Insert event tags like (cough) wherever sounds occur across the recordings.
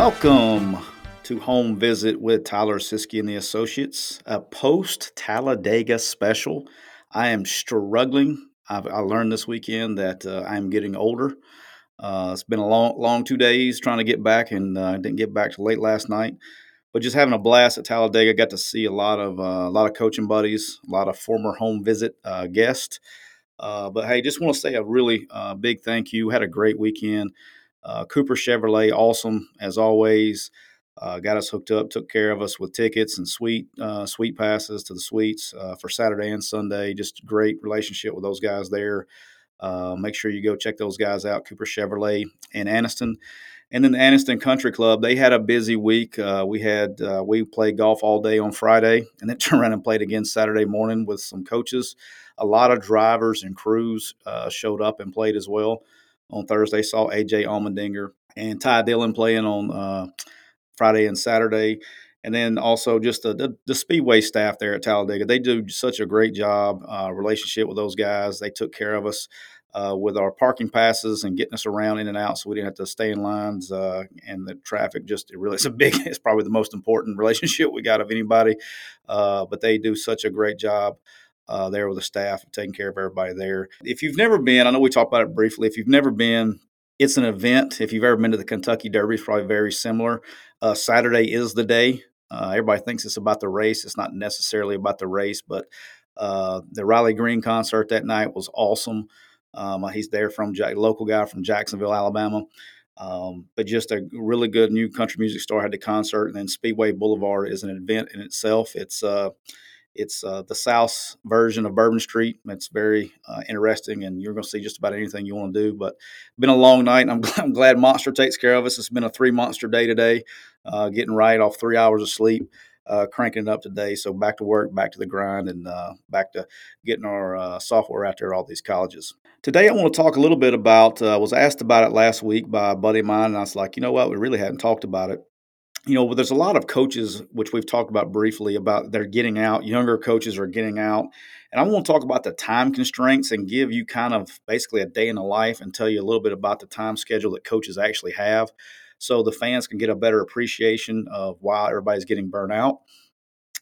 Welcome to Home Visit with Tyler Siskey and the Associates, a post Talladega special. I am struggling. I've, i learned this weekend that uh, I'm getting older. Uh, it's been a long, long two days trying to get back, and uh, didn't get back till late last night. But just having a blast at Talladega. Got to see a lot of uh, a lot of coaching buddies, a lot of former home visit uh, guests. Uh, but hey, just want to say a really big thank you. Had a great weekend. Uh, Cooper Chevrolet, awesome as always. Uh, got us hooked up, took care of us with tickets and sweet uh, suite passes to the suites uh, for Saturday and Sunday. Just great relationship with those guys there. Uh, make sure you go check those guys out, Cooper Chevrolet in Anniston. And then the Anniston Country Club, they had a busy week. Uh, we had we played golf all day on Friday, and then (laughs) turned around and played again Saturday morning with some coaches. A lot of drivers and crews showed up and played as well on Thursday. Saw AJ Allmendinger and Ty Dillon playing on uh, Friday and Saturday. And then also just the, the, the, Speedway staff there at Talladega. They do such a great job, uh, relationship with those guys. They took care of us uh, with our parking passes and getting us around in and out so we didn't have to stay in lines. Uh, and the traffic just, it really, it's a big, (laughs) it's probably the most important (laughs) relationship we got of anybody. Uh, but they do such a great job uh, there with the staff, taking care of everybody there. If you've never been, I know we talked about it briefly. If you've never been, it's an event. If you've ever been to the Kentucky Derby, it's probably very similar. Uh, Saturday is the day. Uh, everybody thinks it's about the race. It's not necessarily about the race, but uh, the Riley Green concert that night was awesome. Um, he's there from Jack, local guy from Jacksonville, Alabama. Um, but just a really good new country music star had the concert, and then Speedway Boulevard is an event in itself. It's uh, it's uh, the South version of Bourbon Street. It's very uh, interesting, and you're going to see just about anything you want to do. But been a long night, and I'm, (laughs) I'm, glad Monster takes care of us. It's been a three monster day today, uh, getting right off three hours of sleep, uh, cranking it up today. So back to work, back to the grind, and uh, back to getting our uh, software out there at all these colleges. Today, I want to talk a little bit about. I was asked about it last week by a buddy of mine, and I was like, you know what, we really hadn't talked about it you know, there's a lot of coaches, which we've talked about briefly, about they're getting out. Younger coaches are getting out. And I want to talk about the time constraints and give you kind of basically a day in the life and tell you a little bit about the time schedule that coaches actually have so the fans can get a better appreciation of why everybody's getting burnt out.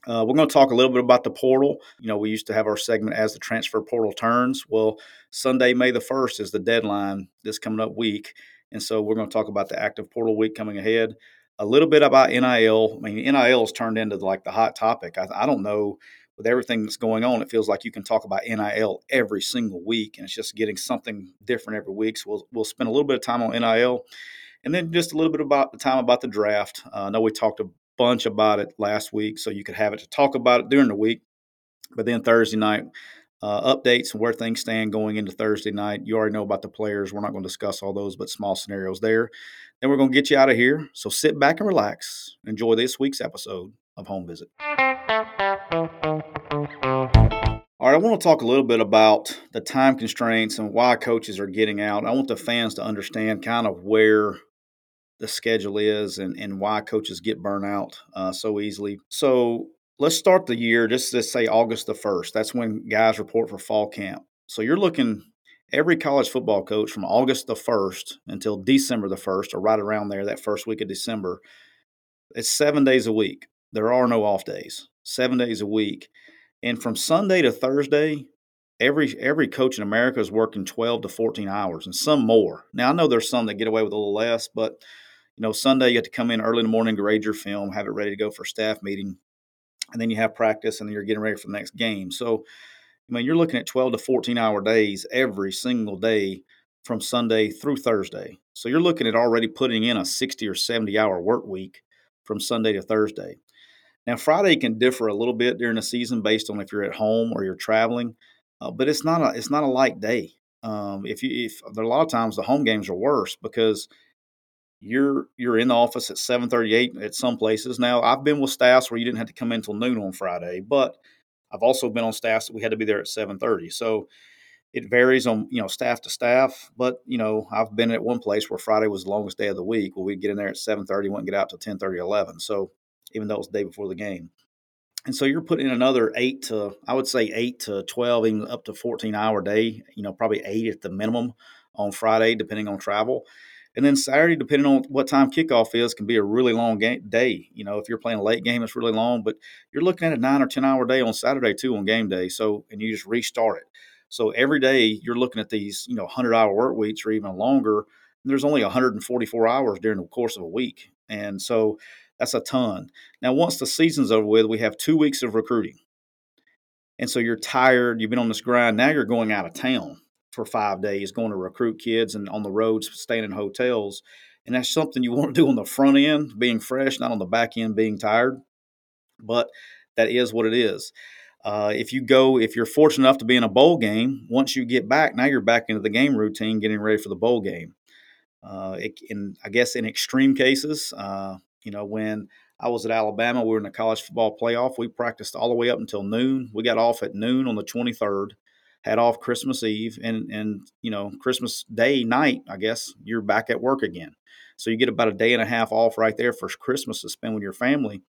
Uh, we're going to talk a little bit about the portal. You know, we used to have our segment as the transfer portal turns. Well, Sunday, May the 1st is the deadline this coming up week. And so we're going to talk about the active portal week coming ahead a little bit about NIL. I mean, NIL has turned into like the hot topic. I, I, don't know with everything that's going on, it feels like you can talk about NIL every single week, and it's just getting something different every week. So we'll we'll spend a little bit of time on NIL, and then just a little bit about the time about the draft. Uh, I know we talked a bunch about it last week, so you could have it to talk about it during the week. But then Thursday night, uh, updates and where things stand going into Thursday night. You already know about the players. We're not going to discuss all those, but small scenarios there. Then we're going to get you out of here. So sit back and relax. Enjoy this week's episode of Home Visit. All right, I want to talk a little bit about the time constraints and why coaches are getting out. I want the fans to understand kind of where the schedule is and, and why coaches get burnt out uh, so easily. So let's start the year, just to say August the 1st. That's when guys report for fall camp. So you're looking every college football coach from August the 1st until December the 1st, or right around there, that first week of December, it's seven days a week. There are no off days, seven days a week. And from Sunday to Thursday, every every coach in America is working 12 to 14 hours and some more. Now I know there's some that get away with a little less, but you know, Sunday you have to come in early in the morning, grade your film, have it ready to go for staff meeting, and then you have practice, and then you're getting ready for the next game. So, I mean, you're looking at 12 to 14 hour days every single day from Sunday through Thursday. So you're looking at already putting in a 60 or 70 hour work week from Sunday to Thursday. Now, Friday can differ a little bit during the season based on if you're at home or you're traveling, uh, but it's not a it's not a light day. Um, if you if there are a lot of times the home games are worse because you're you're in the office at 7:38 at some places. Now, I've been with staffs where you didn't have to come in until noon on Friday, but I've also been on staffs that we had to be there at 7:30. So it varies on you know staff to staff, but you know I've been at one place where Friday was the longest day of the week. Where we'd get in there at 7:30, wouldn't get out till 10:30, 11. So even though it was the day before the game, and so you're putting in another eight to I would say eight to 12, even up to 14 hour day. You know probably eight at the minimum on Friday, depending on travel. And then Saturday, depending on what time kickoff is, can be a really long game, day. You know, if you're playing a late game, it's really long, but you're looking at a nine or 10 hour day on Saturday too on game day. So, and you just restart it. So every day you're looking at these, you know, 100 hour work weeks or even longer. there's only 144 hours during the course of a week. And so that's a ton. Now, once the season's over with, we have two weeks of recruiting. And so you're tired, you've been on this grind. Now you're going out of town for five days, going to recruit kids and on the roads, staying in hotels. And that's something you want to do on the front end, being fresh, not on the back end, being tired. But that is what it is. Uh, if you go, if you're fortunate enough to be in a bowl game, once you get back, now you're back into the game routine, getting ready for the bowl game. Uh, it, in, I guess in extreme cases, uh, you know, when I was at Alabama, we were in the college football playoff. We practiced all the way up until noon. We got off at noon on the 23rd had off Christmas Eve and and you know Christmas Day night. I guess you're back at work again, so you get about a day and a half off right there for Christmas to spend with your family,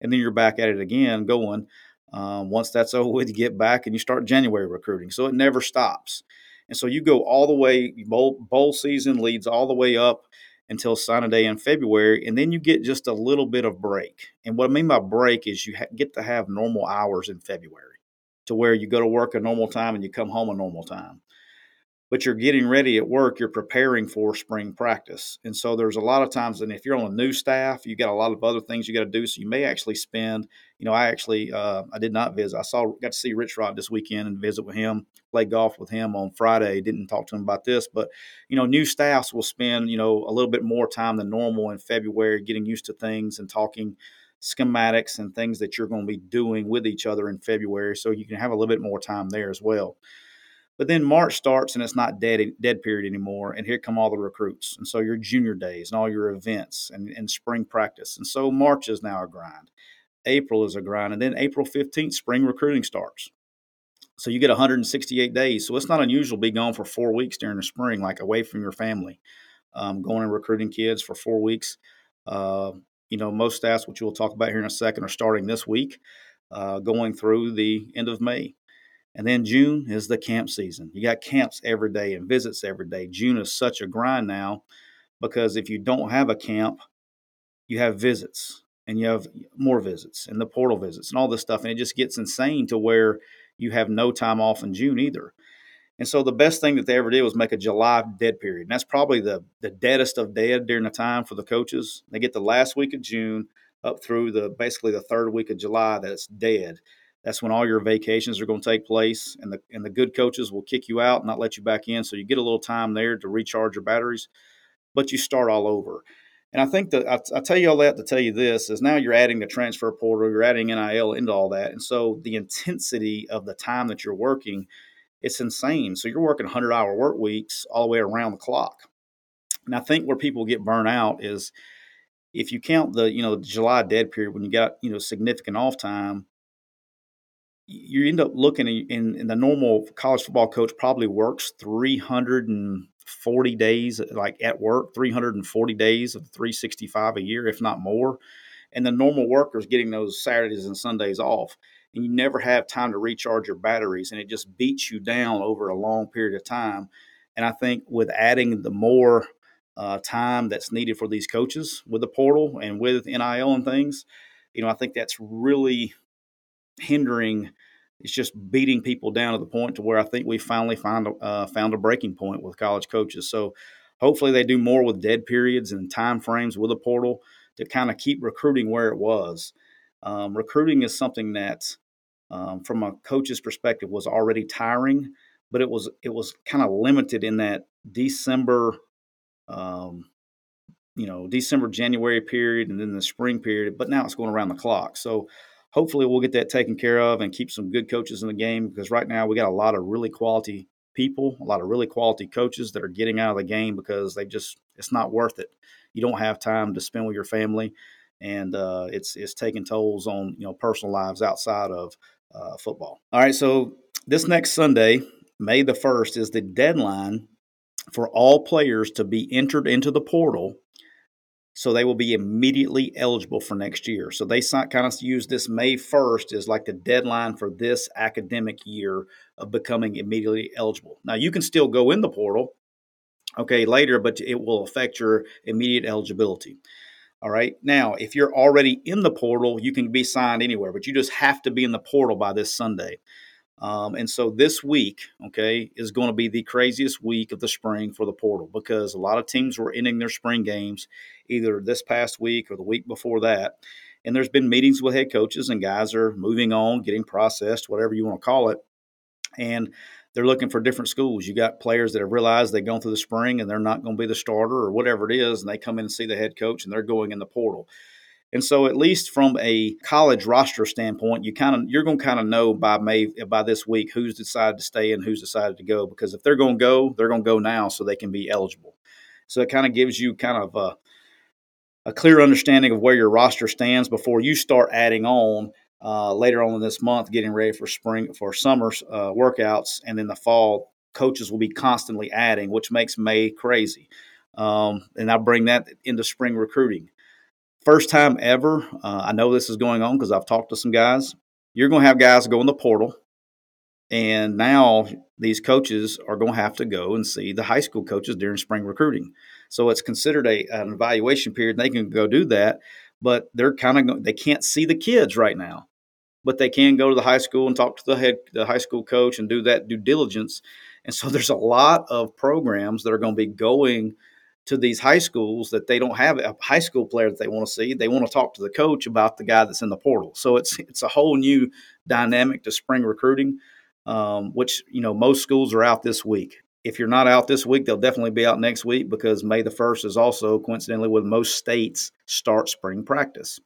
and then you're back at it again going. Um, once that's (laughs) over with, you get back and you start January recruiting. So it never stops. And so you go all the way, bowl, bowl season leads all the way up until signing day in February, and then you get just a little bit of break. And what I mean by break is you ha- get to have normal hours in February to where you go to work a normal time and you come home a normal time. But you're getting ready at work, you're preparing for spring practice. And so there's a lot of times, and if you're on a new staff, you got a lot of other things you got to do. So you may actually spend, you know, I actually, uh, I did not visit. I saw, got to see Rich Rod this weekend and visit with him, play golf with him on Friday. Didn't talk to him about this, but, you know, new staffs will spend, you know, a little bit more time than normal in February getting used to things and talking schematics and things that you're going to be doing with each other in February. So you can have a little bit more time there as well. But then March starts and it's not dead dead period anymore, and here come all the recruits, and so your junior days and all your events and, and spring practice, and so March is now a grind. April is a grind, and then April fifteenth, spring recruiting starts. So you get 168 days. So it's not unusual to be gone for four weeks during the spring, like away from your family, um, going and recruiting kids for four weeks. Uh, you know, most stats, which we'll talk about here in a second, are starting this week, uh, going through the end of May. And then June is the camp season. You got camps every day and visits every day. June is such a grind now because if you don't have a camp, you have visits and you have more visits and the portal visits and all this stuff. And it just gets insane to where you have no time off in June either. And so the best thing that they ever did was make a July dead period. And that's probably the, the deadest of dead during the time for the coaches. They get the last week of June up through the basically the third week of July that it's dead. That's when all your vacations are going to take place, and the and the good coaches will kick you out and not let you back in. So you get a little time there to recharge your batteries, but you start all over. And I think that I, I tell you all that to tell you this is now you're adding the transfer portal, you're adding NIL into all that, and so the intensity of the time that you're working it's insane. So you're working 100 hour work weeks all the way around the clock. And I think where people get burnt out is if you count the, you know, July dead period when you got, you know, significant off time, you end up looking in, in the normal college football coach probably works 340 days like at work 340 days of 365 a year if not more and the normal worker is getting those saturdays and sundays off and you never have time to recharge your batteries and it just beats you down over a long period of time and i think with adding the more uh, time that's needed for these coaches with the portal and with nil and things you know i think that's really hindering. It's just beating people down to the point to where I think we finally found uh, found a breaking point with college coaches. So hopefully they do more with dead periods and time frames with a portal to kind of keep recruiting where it was. Um, recruiting is something that, um, from a coach's perspective, was already tiring, but it was it was kind of limited in that December, um, you know, December January period, and then the spring period. But now it's going around the clock. So hopefully we'll get that taken care of and keep some good coaches in the game because right now we got a lot of really quality people, a lot of really quality coaches that are getting out of the game because they just it's not worth it. You don't have time to spend with your family, and uh, it's it's taking tolls on you know personal lives outside of uh, football. All right, so this next Sunday, May the first, is the deadline for all players to be entered into the portal so they will be immediately eligible for next year. So they kind of use this May 1st as like the deadline for this academic year of becoming immediately eligible. Now you can still go in the portal, okay, later, but it will affect your immediate eligibility. All right. Now, if you're already in the portal, you can be signed anywhere, but you just have to be in the portal by this Sunday. Um, and so this week, okay, is going to be the craziest week of the spring for the portal because a lot of teams were ending their spring games either this past week or the week before that. And there's been meetings with head coaches, and guys are moving on, getting processed, whatever you want to call it. And they're looking for different schools. You got players that have realized they've gone through the spring and they're not going to be the starter or whatever it is, and they come in and see the head coach and they're going in the portal. And so, at least from a college roster standpoint, you kind of you're going to kind of know by May by this week who's decided to stay and who's decided to go. Because if they're going to go, they're going to go now so they can be eligible. So it kind of gives you kind of a, a clear understanding of where your roster stands before you start adding on uh, later on in this month, getting ready for spring for summer uh, workouts, and then the fall coaches will be constantly adding, which makes May crazy. Um, and I bring that into spring recruiting first time ever, uh, I know this is going on because I've talked to some guys. You're going to have guys go in the portal, and now these coaches are going to have to go and see the high school coaches during spring recruiting. So it's considered a an evaluation period. They can go do that, but they're kind of they can't see the kids right now, but they can go to the high school and talk to the head the high school coach and do that due diligence. And so (laughs) there's a lot of programs that are going to be going to these high schools that they don't have a high school player that they want to see. They want to talk to the coach about the guy that's in the portal. So it's it's a whole new dynamic to spring recruiting, um, which you know most schools are out this week. If you're not out this week, they'll definitely be out next week because May the first is also coincidentally when most states start spring practice.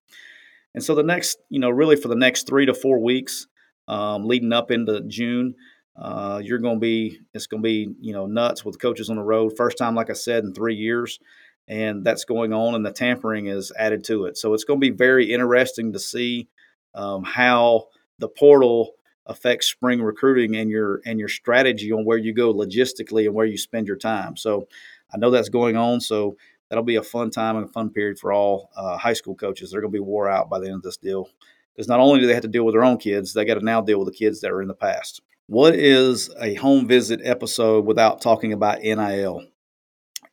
And so the next, you know, really for the next three to four weeks, um, leading up into June, uh, you're going to be it's going to be you know nuts with coaches on the road. First time, like I said, in three years, and that's going on, and the tampering is added to it. So it's going to be very interesting to see um, how the portal affects spring recruiting and your and your strategy on where you go logistically and where you spend your time. So I know that's going on. So that'll be a fun time and a fun period for all uh, high school coaches. They're going to be wore out by the end of this deal because not only do they have to deal with their own kids, they got to now deal with the kids that are in the past. What is a home visit episode without talking about NIL?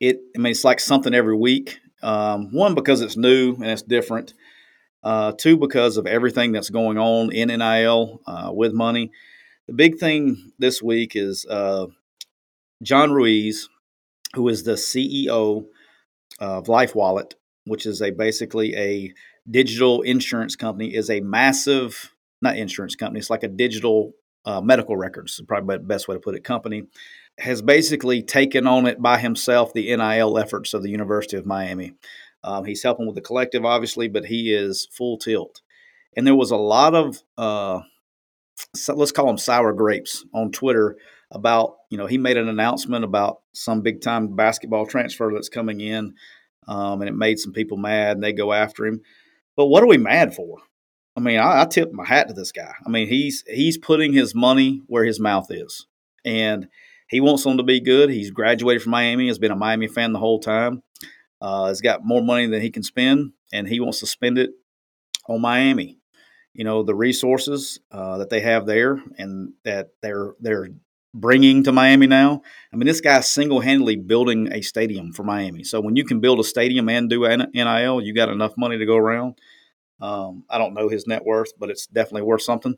It, I mean, it's like something every week. Um, one because it's new and it's different. Uh, two because of everything that's going on in NIL uh, with money. The big thing this week is uh, John Ruiz, who is the CEO of Life Wallet, which is a basically a digital insurance company, is a massive not insurance company. It's like a digital uh, medical records, probably the best way to put it, company, has basically taken on it by himself the NIL efforts of the University of Miami. Um, he's helping with the collective, obviously, but he is full tilt. And there was a lot of, uh, so let's call them sour grapes on Twitter about, you know, he made an announcement about some big time basketball transfer that's coming in, um, and it made some people mad and they go after him. But what are we mad for? I mean, I, I tip my hat to this guy. I mean, he's he's putting his money where his mouth is, and he wants them to be good. He's graduated from Miami. Has been a Miami fan the whole time. Uh, has got more money than he can spend, and he wants to spend it on Miami. You know the resources uh, that they have there, and that they're they're bringing to Miami now. I mean, this guy's single handedly building a stadium for Miami. So when you can build a stadium and do NIL, you got enough money to go around. Um, I don't know his net worth, but it's definitely worth something.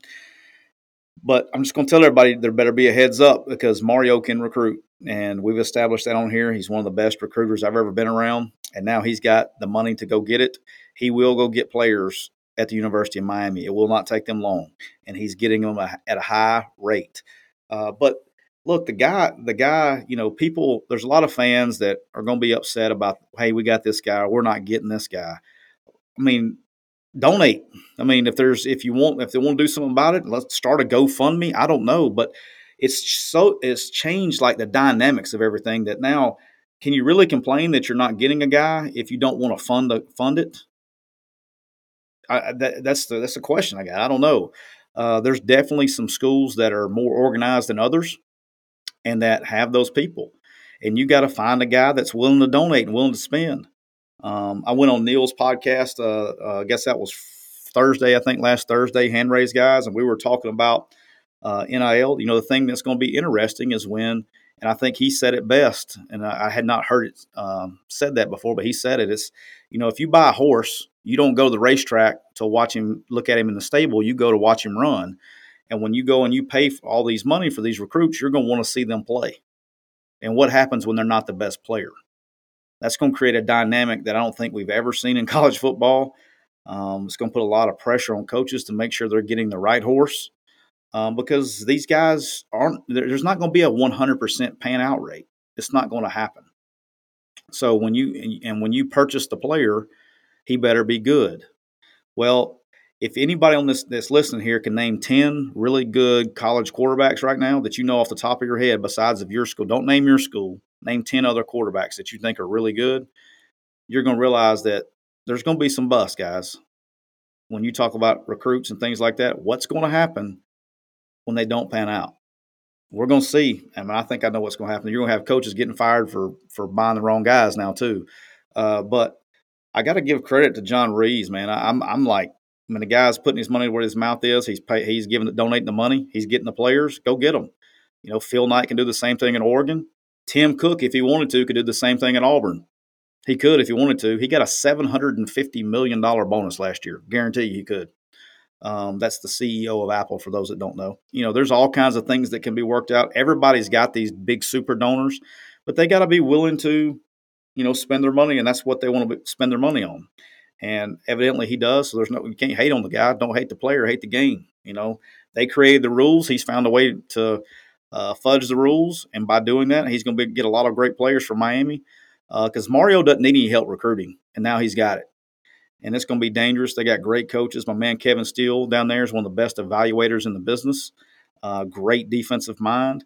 But I'm just going to tell everybody there better be a heads up because Mario can recruit. And we've established that on here. He's one of the best recruiters I've ever been around. And now he's got the money to go get it. He will go get players at the University of Miami. It will not take them long. And he's getting them at a high rate. Uh, but look, the guy, the guy, you know, people, there's a lot of fans that are going to be upset about, hey, we got this guy, we're not getting this guy. I mean, donate. I mean, if there's if you want if they want to do something about it, let's start a GoFundMe. I don't know, but it's so it's changed like the dynamics of everything that now can you really complain that you're not getting a guy if you don't want to fund a, fund it? I, that, that's the that's the question I got. I don't know. Uh, there's definitely some schools that are more organized than others, and that have those people. And you got to find a guy that's willing to donate and willing to spend. Um, I went on Neil's podcast. Uh, uh, I guess that was Thursday, I think last Thursday, hand raised guys, and we were talking about uh, NIL. You know, the thing that's going to be interesting is when, and I think he said it best, and I, I had not heard it um, said that before, but he said it. It's, you know, if you buy a horse, you don't go to the racetrack to watch him, look at him in the stable. You go to watch him run. And when you go and you pay all these money for these recruits, you're going to want to see them play. And what happens when they're not the best player? that's going to create a dynamic that I don't think we've ever seen in (laughs) college football. Um, it's going to put a lot of pressure on coaches to make sure they're getting the right horse um, because these guys aren't, there's not going to be a 100% pan out rate. It's not going to happen. So when you, and when you purchase the player, he better be good. Well, if anybody on this that's listening here can name 10 really good college quarterbacks right now that you know off the top of your head besides of your school, don't name your school, name 10 other quarterbacks that you think are really good, you're going to realize that there's going to be some bust guys. When you talk about recruits and things like that, what's going to happen when they don't pan out? We're going to see. I mean, I think I know what's going to happen. You're going to have coaches getting fired for for buying the wrong guys now too. Uh, but I got to give credit to John Ruiz, man. I, I'm I'm like, I mean, the guy's putting his money where his mouth is. He's pay, he's giving donating the money. He's getting the players. Go get them. You know, Phil Knight can do the same thing in Oregon. Tim Cook, if he wanted to, could do the same thing at Auburn. He could if he wanted to. He got a $750 million bonus last year. Guarantee you he could. Um, that's the CEO of Apple, for those that don't know. You know, there's all kinds of things that can be worked out. Everybody's got these big super donors, but they got to be willing to, you know, spend their money, and that's what they want to spend their money on. And evidently he does. So there's no, you can't hate on the guy. Don't hate the player, hate the game. You know, they created the rules. He's found a way to uh, fudge the rules, and by doing that, he's going to get a lot of great players from Miami. Because uh, Mario doesn't need any help recruiting, and now he's got it, and it's going to be dangerous. They got great coaches. My man Kevin Steele down there is one of the best evaluators in the business. Uh, great defensive mind.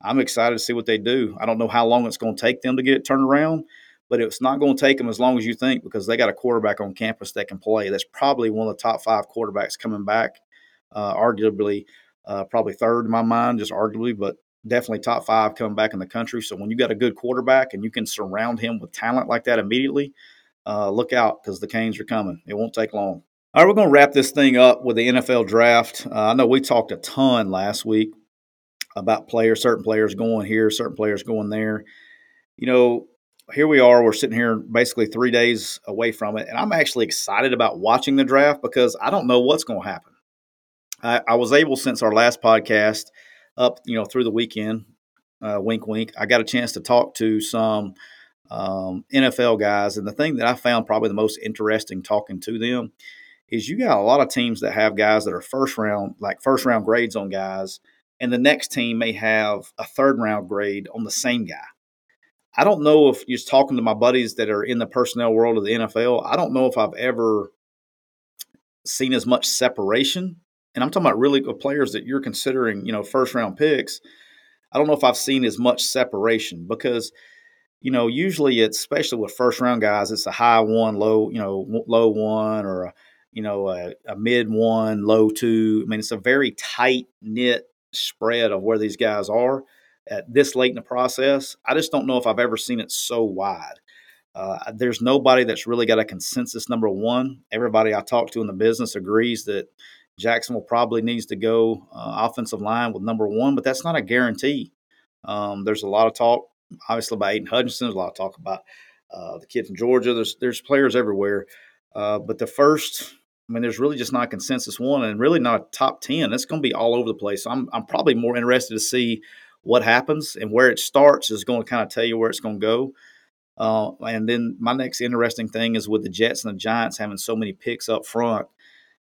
I'm excited to see what they do. I don't know how long it's going to take them to get it turned around, but it's not going to take them as long as you think because they got a quarterback on campus that can play. That's probably one of the top five quarterbacks coming back, uh, arguably uh, probably third in my mind, just arguably, but definitely top five coming back in the country. So when you got a good quarterback and you can surround him with talent like that immediately, uh, look out because the Canes are coming. It won't take long. All right, we're going to wrap this thing up with the NFL draft. Uh, I know we talked a ton last week about players, certain players going here, certain players going there. You know, here we are. We're sitting here basically three days away from it, and I'm actually excited about watching the draft because I don't know what's going to happen. I, I, was able since our last podcast up, you know, through the weekend. Uh, wink, wink. I got a chance to talk to some um, NFL guys, and the thing that I found probably the most interesting talking to them is you got a lot of teams that have guys that are first round, like first round grades on guys, and the next team may have a third round grade on the same guy. I don't know if you're talking to my buddies that are in the personnel world of the NFL. I don't know if I've ever seen as much separation and I'm talking about really good players that you're considering, you know, first round picks. I don't know if I've seen as much separation because, you know, usually it's especially with first round guys, it's a high one, low, you know, low one or a, you know, a, a mid one, low two. I mean, it's a very tight knit spread of where these guys are at this late in the process. I just don't know if I've ever seen it so wide. Uh, there's nobody that's really got a consensus number one. Everybody I talk to in the business agrees that Jacksonville probably needs to go uh, offensive line with number one, but that's not a guarantee. Um, there's a lot of talk, obviously, about Aidan Hutchinson. There's a lot of talk about uh, the kid from Georgia. There's there's players everywhere, uh, but the first, I mean, there's really just not a consensus one, and really not a top ten. It's going to be all over the place. So I'm I'm probably more interested to see what happens and where it starts is going to kind of tell you where it's going to go. Uh, and then my next interesting thing is with the Jets and the Giants having so many picks up front,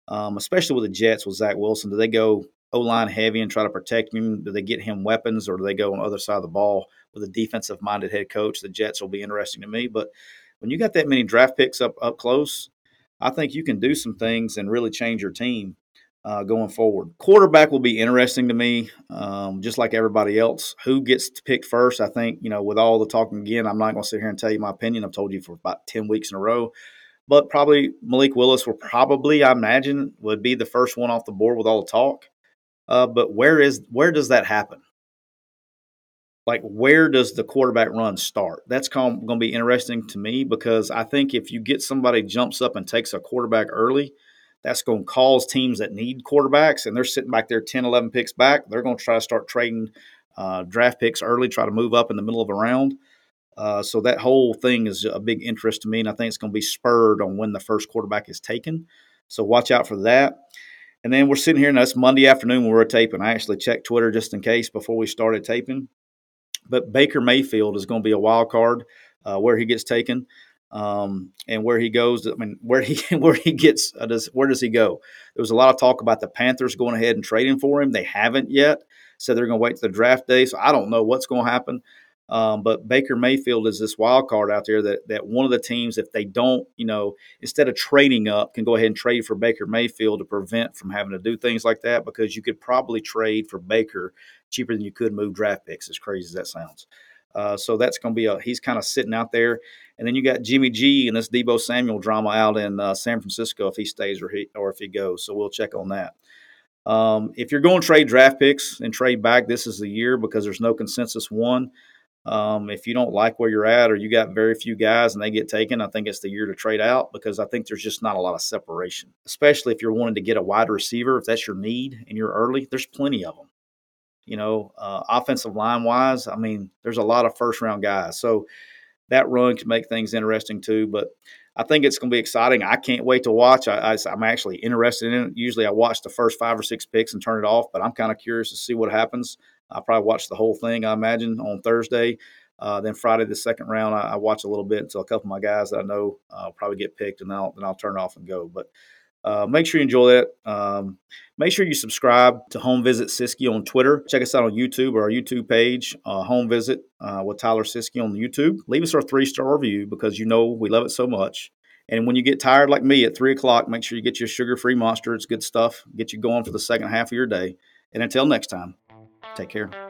um, especially with the Jets with Zach Wilson. Do they go O line heavy and try to protect him? Do they get him weapons or do they go on the other side of the ball with a defensive minded head coach? The Jets will be interesting to me. But when you got that many draft picks up up close, I think you can do some things and really change your team uh, going forward. Quarterback will be interesting to me, um, just like everybody else. Who gets to pick first? I think, you know, with all the talking again, I'm not going to sit here and tell you my opinion. I've told you for about 10 weeks in a row. But probably Malik Willis will probably, I imagine, would be the first one off the board with all the talk. Uh, but where is where does that happen? Like where does the quarterback run start? That's going to be interesting to me because I think if you get somebody jumps up and takes a quarterback early – that's going to cause teams that need quarterbacks and they're sitting back there 10, 11 picks back. They're going to try to start trading uh, draft picks early, try to move up in the middle of a round. Uh, so that whole thing is a big interest to me, and I think it's going to be spurred on when the first quarterback is taken. So watch out for that. And then we're sitting here, and that's Monday afternoon when we're taping. I actually checked Twitter just in case before we started taping. But Baker Mayfield is going to be a wild card uh, where he gets taken um, and where he goes. I mean, where he (laughs) where he gets uh, does where does he go? There was a lot of talk about the Panthers going ahead and trading for him. They haven't yet, so they're going to wait to the draft day. So I don't know what's going to happen. Um, but Baker Mayfield is this wild card out there that that one of the teams, if they don't, you know, instead of trading up, can go ahead and trade for Baker Mayfield to prevent from having to do things like that because you could probably trade for Baker cheaper than you could move draft picks. As crazy as that sounds. Uh, so that's going to be a he's kind of sitting out there, and then you got Jimmy G and this Deebo Samuel drama out in uh, San Francisco if he stays or he or if he goes. So we'll check on that. Um, if you're going to trade draft picks and trade back, this is the year because there's no consensus one. Um, if you don't like where you're at or you got very few guys and they get taken, I think it's the year to trade out because I think there's just not a lot of separation, especially if you're wanting to get a wide receiver. If that's your need and you're early, there's plenty of them. You know, uh, offensive line wise, I mean, there's a lot of first round guys. So that run can make things interesting too. But I think it's going to be exciting. I can't wait to watch. I, am actually interested in it. Usually I watch the first five or six picks and turn it off, but I'm kind of curious to see what happens. I'll probably watch the whole thing, I imagine, on Thursday. Uh, then Friday, the second round, I, I, watch a little bit until a couple of my guys that I know uh, probably get picked, and I'll, then I'll turn off and go. But uh, make sure you enjoy that. Um, make sure you subscribe to Home Visit Siskey on Twitter. Check us out on YouTube or our YouTube page, uh, Home Visit uh, with Tyler Siskey on YouTube. Leave us our three star review because you know we love it so much. And when you get tired like me at three o'clock, make sure you get your sugar free monster. It's good stuff. Get you going for the second half of your day. And until next time, take care.